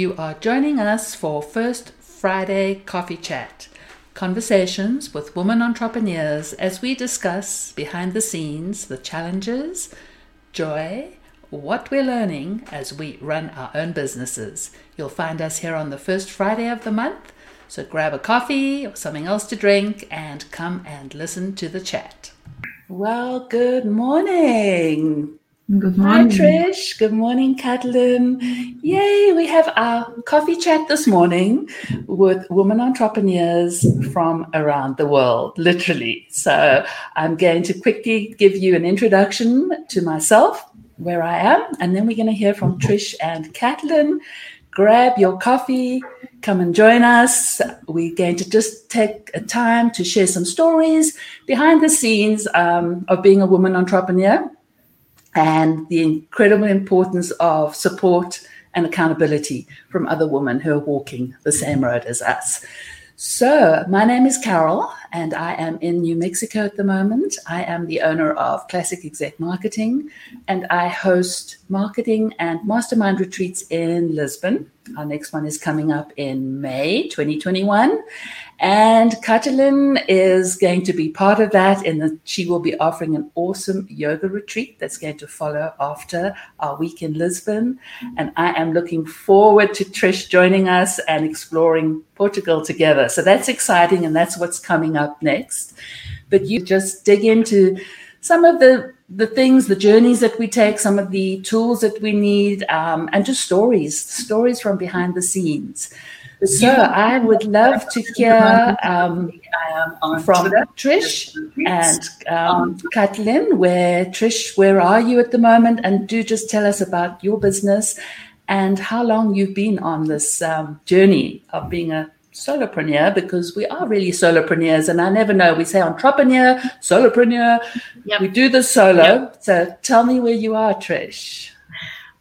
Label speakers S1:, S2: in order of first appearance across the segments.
S1: You are joining us for First Friday Coffee Chat conversations with women entrepreneurs as we discuss behind the scenes the challenges, joy, what we're learning as we run our own businesses. You'll find us here on the first Friday of the month, so grab a coffee or something else to drink and come and listen to the chat. Well, good morning.
S2: Good morning.
S1: Hi, Trish. Good morning, Kathleen. Yay, we have our coffee chat this morning with women entrepreneurs from around the world, literally. So I'm going to quickly give you an introduction to myself, where I am, and then we're going to hear from Trish and Kathleen. Grab your coffee, come and join us. We're going to just take a time to share some stories behind the scenes um, of being a woman entrepreneur and the incredible importance of support and accountability from other women who are walking the same road as us. So, my name is Carol, and I am in New Mexico at the moment. I am the owner of Classic Exec Marketing, and I host marketing and mastermind retreats in Lisbon. Our next one is coming up in May 2021. And Katalin is going to be part of that, and she will be offering an awesome yoga retreat that's going to follow after our week in Lisbon. And I am looking forward to Trish joining us and exploring Portugal together. So that's exciting, and that's what's coming up next. But you just dig into some of the the things, the journeys that we take, some of the tools that we need, um, and just stories, stories from behind the scenes. So I would love to hear um, from Trish and um, Kathleen. Where Trish, where are you at the moment? And do just tell us about your business and how long you've been on this um, journey of being a solopreneur because we are really solopreneurs and I never know. We say entrepreneur, solopreneur. Yep. We do the solo. Yep. So tell me where you are, Trish.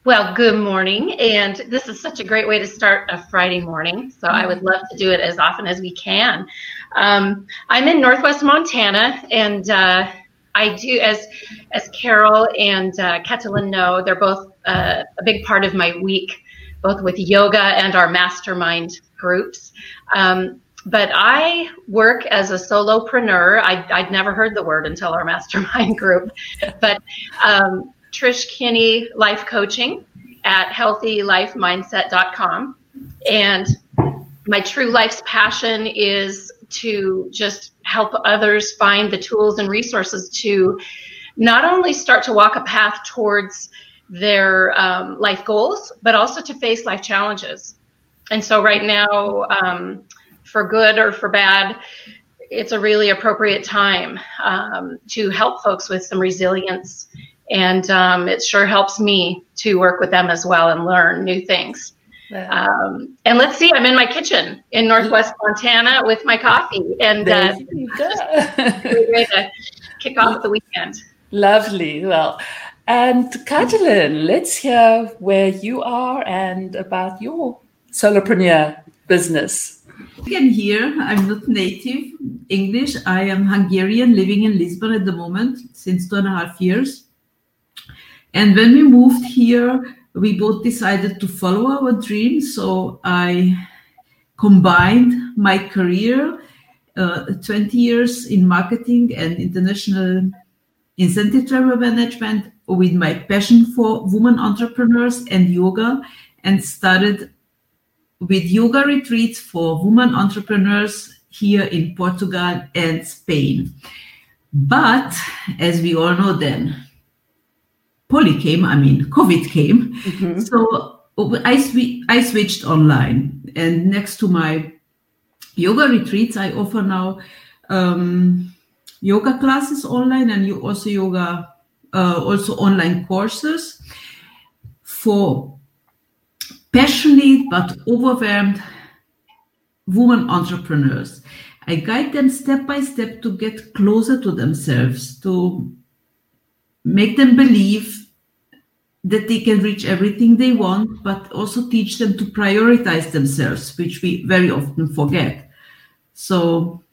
S3: Well, good morning. And this is such a great way to start a Friday morning. So I would love to do it as often as we can. Um, I'm in Northwest Montana and uh, I do, as as Carol and uh, know, they're both uh, a big part of my week, both with yoga and our mastermind groups. Um, but I work as a solopreneur. I, would never heard the word until our mastermind group. But um, Trish Kinney Life Coaching at healthylifemindset.com. And my true life's passion is to just help others find the tools and resources to not only start to walk a path towards their um, life goals, but also to face life challenges. And so, right now, um, for good or for bad, it's a really appropriate time um, to help folks with some resilience and um, it sure helps me to work with them as well and learn new things. Um, and let's see, I'm in my kitchen in Northwest Montana with my coffee, and uh, to kick off the weekend.
S1: Lovely. Well, and Katalin, let's hear where you are and about your solopreneur business.
S2: Again, here I'm not native English. I am Hungarian, living in Lisbon at the moment since two and a half years. And when we moved here, we both decided to follow our dreams. So I combined my career, uh, 20 years in marketing and international incentive travel management, with my passion for women entrepreneurs and yoga, and started with yoga retreats for women entrepreneurs here in Portugal and Spain. But as we all know, then poly came, I mean, COVID came. Mm-hmm. So I, sw- I switched online. And next to my yoga retreats, I offer now um, yoga classes online and you also yoga, uh, also online courses for passionate but overwhelmed women entrepreneurs. I guide them step by step to get closer to themselves, to make them believe that they can reach everything they want, but also teach them to prioritize themselves, which we very often forget. So,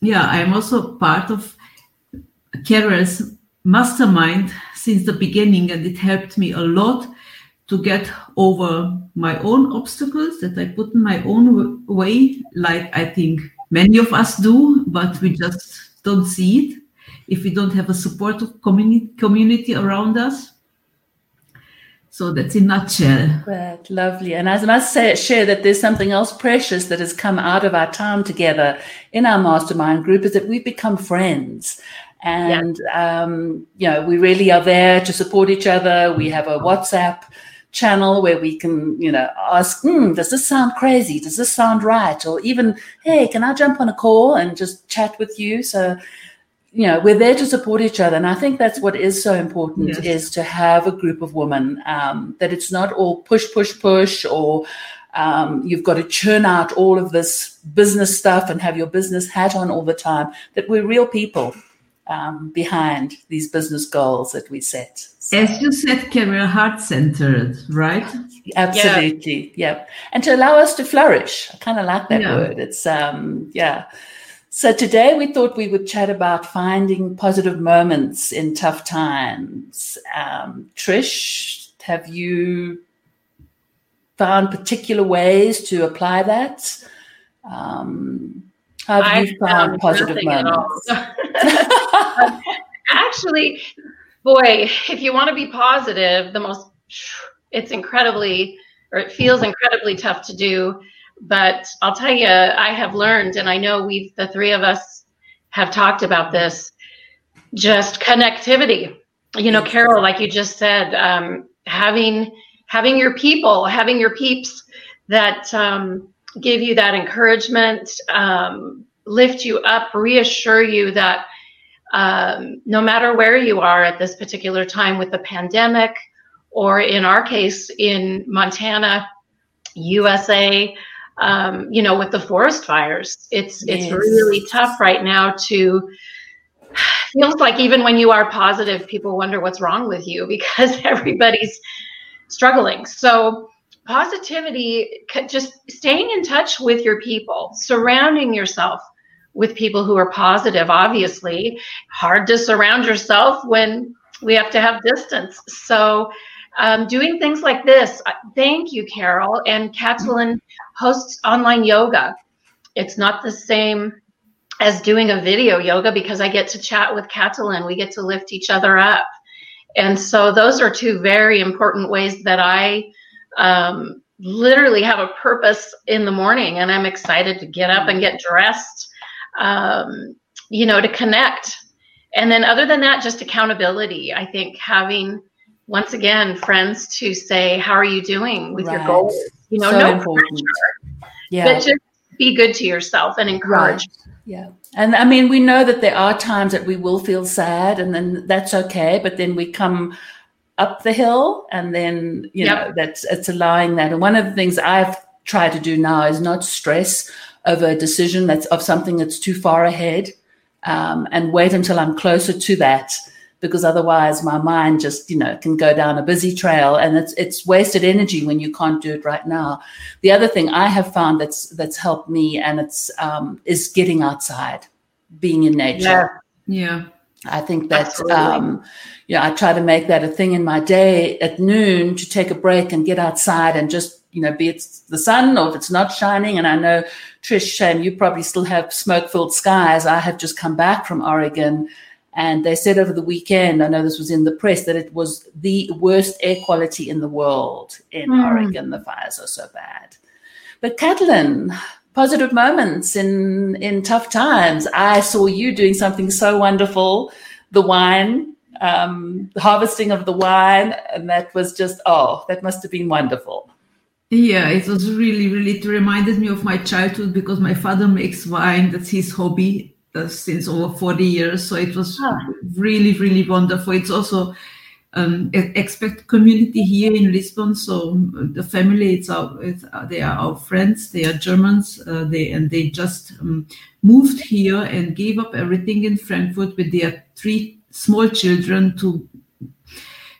S2: yeah, I'm also part of Carol's mastermind since the beginning, and it helped me a lot to get over my own obstacles that I put in my own way, like I think many of us do, but we just don't see it if we don't have a supportive community community around us. So that's in nutshell.
S1: Right, lovely. And I must say, share that there's something else precious that has come out of our time together in our mastermind group is that we've become friends. And, yeah. um, you know, we really are there to support each other. We have a WhatsApp channel where we can, you know, ask, hmm, does this sound crazy? Does this sound right? Or even, hey, can I jump on a call and just chat with you? So you know we're there to support each other and i think that's what is so important yes. is to have a group of women um, that it's not all push push push or um, you've got to churn out all of this business stuff and have your business hat on all the time that we're real people um, behind these business goals that we set
S2: so, as you said Carol, heart centered right
S1: absolutely yeah. yeah and to allow us to flourish i kind of like that yeah. word it's um yeah so today we thought we would chat about finding positive moments in tough times. Um, Trish, have you found particular ways to apply that? Um, have I you found, positive moments?
S3: Actually, boy, if you want to be positive, the most it's incredibly or it feels incredibly tough to do but I'll tell you, I have learned, and I know we've, the three of us have talked about this, just connectivity. You know, Carol, like you just said, um, having having your people, having your peeps that um, give you that encouragement, um, lift you up, reassure you that um, no matter where you are at this particular time with the pandemic, or in our case in Montana, USA, um, you know, with the forest fires. It's yes. it's really tough right now to feels like even when you are positive, people wonder what's wrong with you because everybody's struggling. So positivity, just staying in touch with your people, surrounding yourself with people who are positive. Obviously, hard to surround yourself when we have to have distance. So um, doing things like this. Uh, thank you, Carol. And Katalin hosts online yoga. It's not the same as doing a video yoga because I get to chat with Katalin. We get to lift each other up. And so those are two very important ways that I um, literally have a purpose in the morning and I'm excited to get up and get dressed, um, you know, to connect. And then other than that, just accountability. I think having once again friends to say how are you doing with right. your goals you know so no important. pressure yeah but just be good to yourself and encourage
S1: right. yeah and i mean we know that there are times that we will feel sad and then that's okay but then we come up the hill and then you yep. know that's it's allowing that and one of the things i've tried to do now is not stress over a decision that's of something that's too far ahead um, and wait until i'm closer to that because otherwise my mind just you know can go down a busy trail and it's it's wasted energy when you can't do it right now the other thing i have found that's that's helped me and it's um, is getting outside being in nature
S2: yeah, yeah.
S1: I think that um, you know I try to make that a thing in my day at noon to take a break and get outside and just you know be it the sun or if it's not shining. And I know Trish, Shane, you probably still have smoke filled skies. I have just come back from Oregon and they said over the weekend, I know this was in the press, that it was the worst air quality in the world in mm. Oregon. The fires are so bad. But Katalin, positive moments in in tough times. I saw you doing something so wonderful, the wine, um, the harvesting of the wine, and that was just oh, that must have been wonderful.
S2: Yeah, it was really, really. It reminded me of my childhood because my father makes wine. That's his hobby, uh, since over 40 years. So it was ah. really, really wonderful. It's also um, expect community here in Lisbon. So um, the family, it's our, it's, uh, they are our friends. They are Germans. Uh, they and they just um, moved here and gave up everything in Frankfurt with their three small children to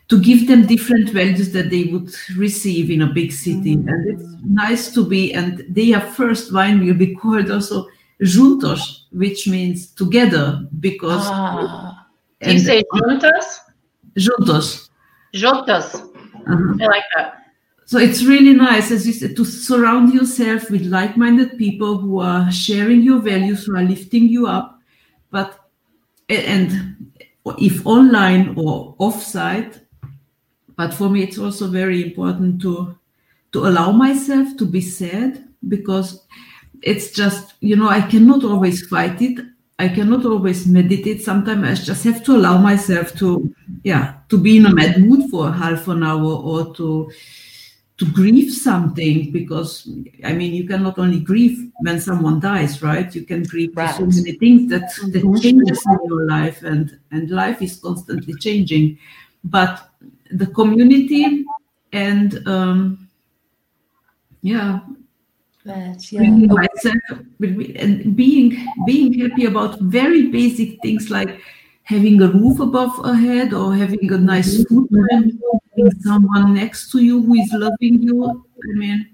S2: to give them different values that they would receive in a big city. Mm-hmm. And it's nice to be. And their first wine will be called also juntos, which means together, because.
S3: Ah. Do you say juntos?
S2: Juntos.
S3: Juntos. Uh-huh. I like that.
S2: so it's really nice, as you said, to surround yourself with like-minded people who are sharing your values, who are lifting you up. But and if online or offsite, but for me, it's also very important to to allow myself to be sad because it's just you know I cannot always fight it. I cannot always meditate. Sometimes I just have to allow myself to yeah to be in a mad mood for half an hour or to to grieve something because I mean you cannot only grieve when someone dies, right? You can grieve right. so many things that that mm-hmm. changes in your life, and and life is constantly changing. But the community and um, yeah, that, yeah. myself and being being happy about very basic things like having a roof above a head or having a nice mm-hmm. food having someone next to you who is loving you. I mean,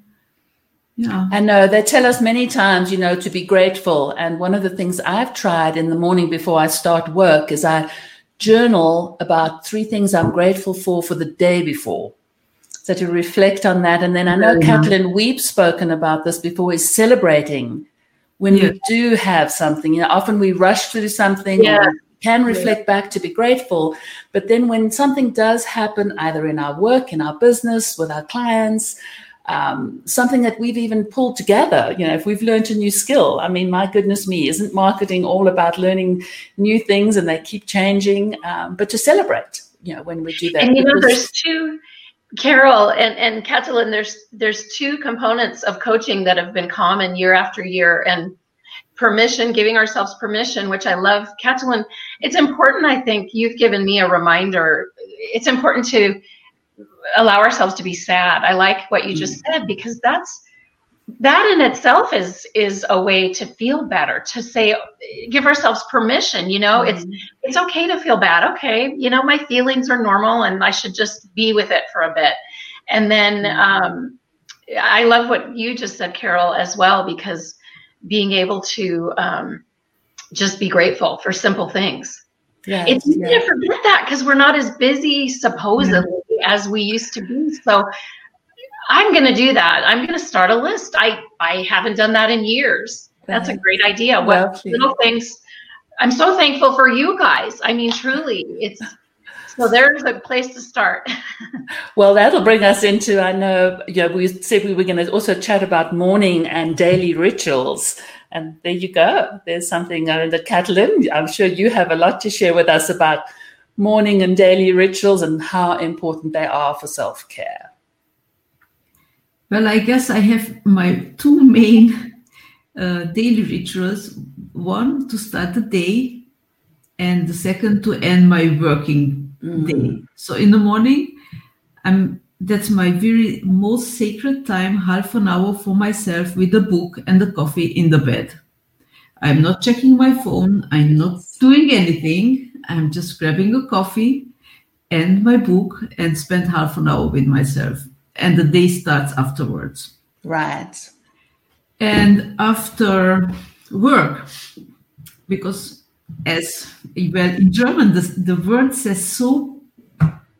S2: yeah.
S1: I know they tell us many times, you know, to be grateful. And one of the things I've tried in the morning before I start work is I journal about three things I'm grateful for for the day before. So to reflect on that. And then I know, Kathleen, we've spoken about this before, is celebrating when yeah. we do have something. You know, often we rush through something. Yeah can reflect yeah. back to be grateful. But then when something does happen, either in our work, in our business, with our clients, um, something that we've even pulled together, you know, if we've learned a new skill, I mean, my goodness me, isn't marketing all about learning new things and they keep changing? Um, but to celebrate, you know, when we do that.
S3: And you know, there's two. Carol and, and Katalin, there's there's two components of coaching that have been common year after year. And permission, giving ourselves permission, which I love. Katalin, it's important, I think you've given me a reminder. It's important to allow ourselves to be sad. I like what you just mm. said because that's that in itself is is a way to feel better to say give ourselves permission you know mm-hmm. it's it's okay to feel bad okay you know my feelings are normal and i should just be with it for a bit and then mm-hmm. um, i love what you just said carol as well because being able to um, just be grateful for simple things. Yeah, it's easy yeah. to forget that because we're not as busy supposedly yeah. as we used to be. So I'm going to do that. I'm going to start a list. I I haven't done that in years. That's a great idea. Well, little things? I'm so thankful for you guys. I mean, truly, it's so there's a place to start.
S1: well, that'll bring us into, I know, you know, we said we were going to also chat about morning and daily rituals. And there you go. There's something uh, that Katalin, I'm sure you have a lot to share with us about morning and daily rituals and how important they are for self care.
S2: Well, I guess I have my two main uh, daily rituals. One to start the day, and the second to end my working mm-hmm. day. So in the morning, I'm that's my very most sacred time, half an hour for myself with a book and a coffee in the bed. I'm not checking my phone, I'm not doing anything. I'm just grabbing a coffee and my book and spend half an hour with myself. And the day starts afterwards.
S1: Right.
S2: And after work, because as well in German, the, the word says so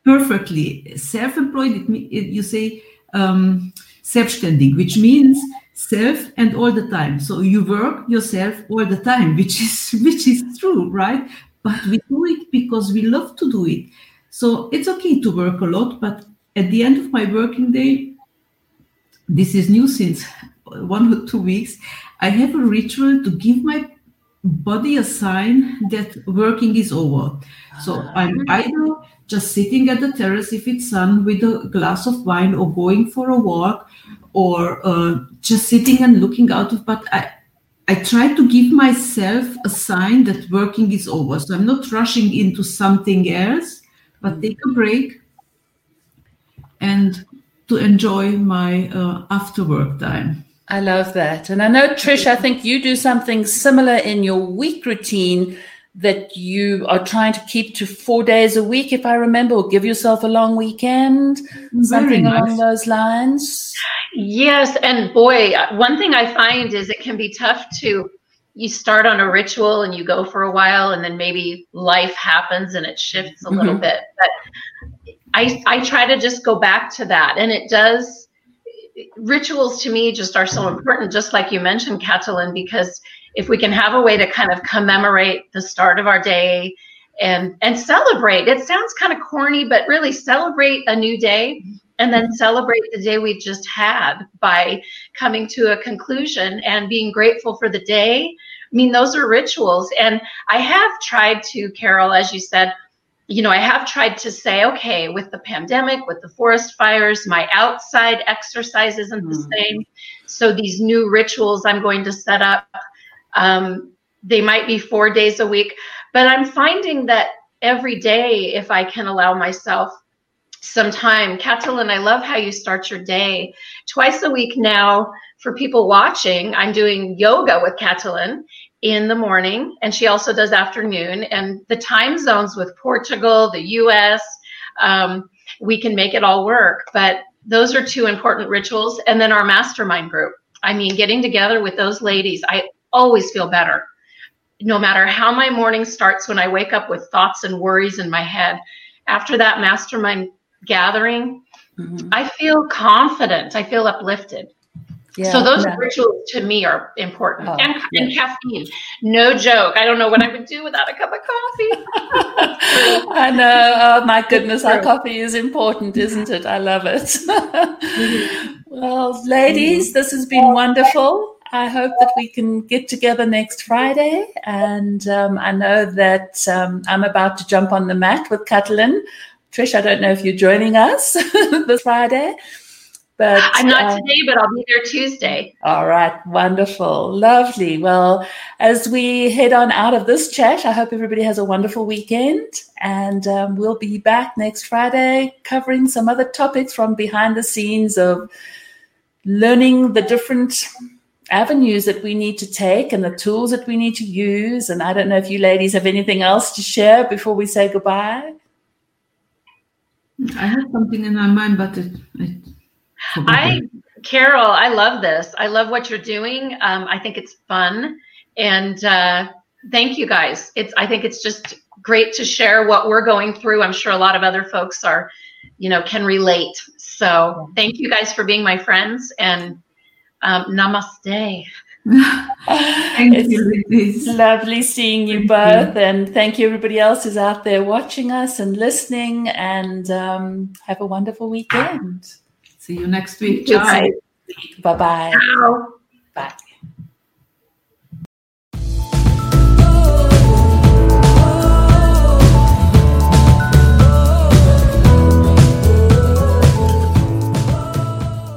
S2: perfectly. Self-employed, it, it, you say um, selbstständig, which means self and all the time. So you work yourself all the time, which is which is true, right? But we do it because we love to do it. So it's okay to work a lot, but at the end of my working day, this is new since one or two weeks. I have a ritual to give my body a sign that working is over. So I'm either just sitting at the terrace if it's sun with a glass of wine or going for a walk or uh, just sitting and looking out of but I I try to give myself a sign that working is over. So I'm not rushing into something else, but take a break and to enjoy my uh, after work time.
S1: I love that. And I know, Trish, I think you do something similar in your week routine that you are trying to keep to four days a week, if I remember, or give yourself a long weekend, Very something nice. along those lines.
S3: Yes. And boy, one thing I find is it can be tough to, you start on a ritual and you go for a while, and then maybe life happens and it shifts a mm-hmm. little bit. But I, I try to just go back to that. And it does, rituals to me just are so important, just like you mentioned, Katalin, because if we can have a way to kind of commemorate the start of our day and and celebrate it sounds kind of corny but really celebrate a new day and then celebrate the day we just had by coming to a conclusion and being grateful for the day i mean those are rituals and i have tried to carol as you said you know, I have tried to say, okay, with the pandemic, with the forest fires, my outside exercise isn't mm. the hmm. same. So these new rituals I'm going to set up, um, they might be four days a week, but I'm finding that every day, if I can allow myself some time, Katalin, I love how you start your day. Twice a week now, for people watching, I'm doing yoga with Katalin in the morning and she also does afternoon. And the time zones with portugal the us um, we can make it all work. But those are two important rituals. And then our mastermind group. I mean getting together with those ladies i always feel better. No matter how my morning starts when i wake up with thoughts and worries in my head after that mastermind gathering mm-hmm. i feel confident. I feel uplifted yeah, so those rituals to me are important. Oh, and, yeah. and, caffeine. No joke. I don't know what I would do without a cup of coffee.
S1: I know. Oh my goodness, our coffee is important, isn't it? I love it. mm-hmm. Well, ladies, this has been wonderful. I hope that we can get together next Friday. And um, I know that um, I'm about to jump on the mat with Katalin. Trish, I don't know if you're joining us this Friday.
S3: But I'm not uh, today, but I'll be there Tuesday.
S1: All right, wonderful, lovely. Well, as we head on out of this chat, I hope everybody has a wonderful weekend, and um, we'll be back next Friday covering some other topics from behind the scenes of learning the different avenues that we need to take and the tools that we need to use. And I don't know if you ladies have anything else to share before we say goodbye.
S2: I have something in my mind, but it, it
S3: I, Carol, I love this. I love what you're doing. Um, I think it's fun, and uh, thank you guys. It's I think it's just great to share what we're going through. I'm sure a lot of other folks are, you know, can relate. So thank you guys for being my friends and um, namaste.
S1: thank it's you. lovely seeing you thank both, you. and thank you everybody else who's out there watching us and listening. And um, have a wonderful weekend.
S2: See you next week.
S1: Bye. Bye-bye. Bye.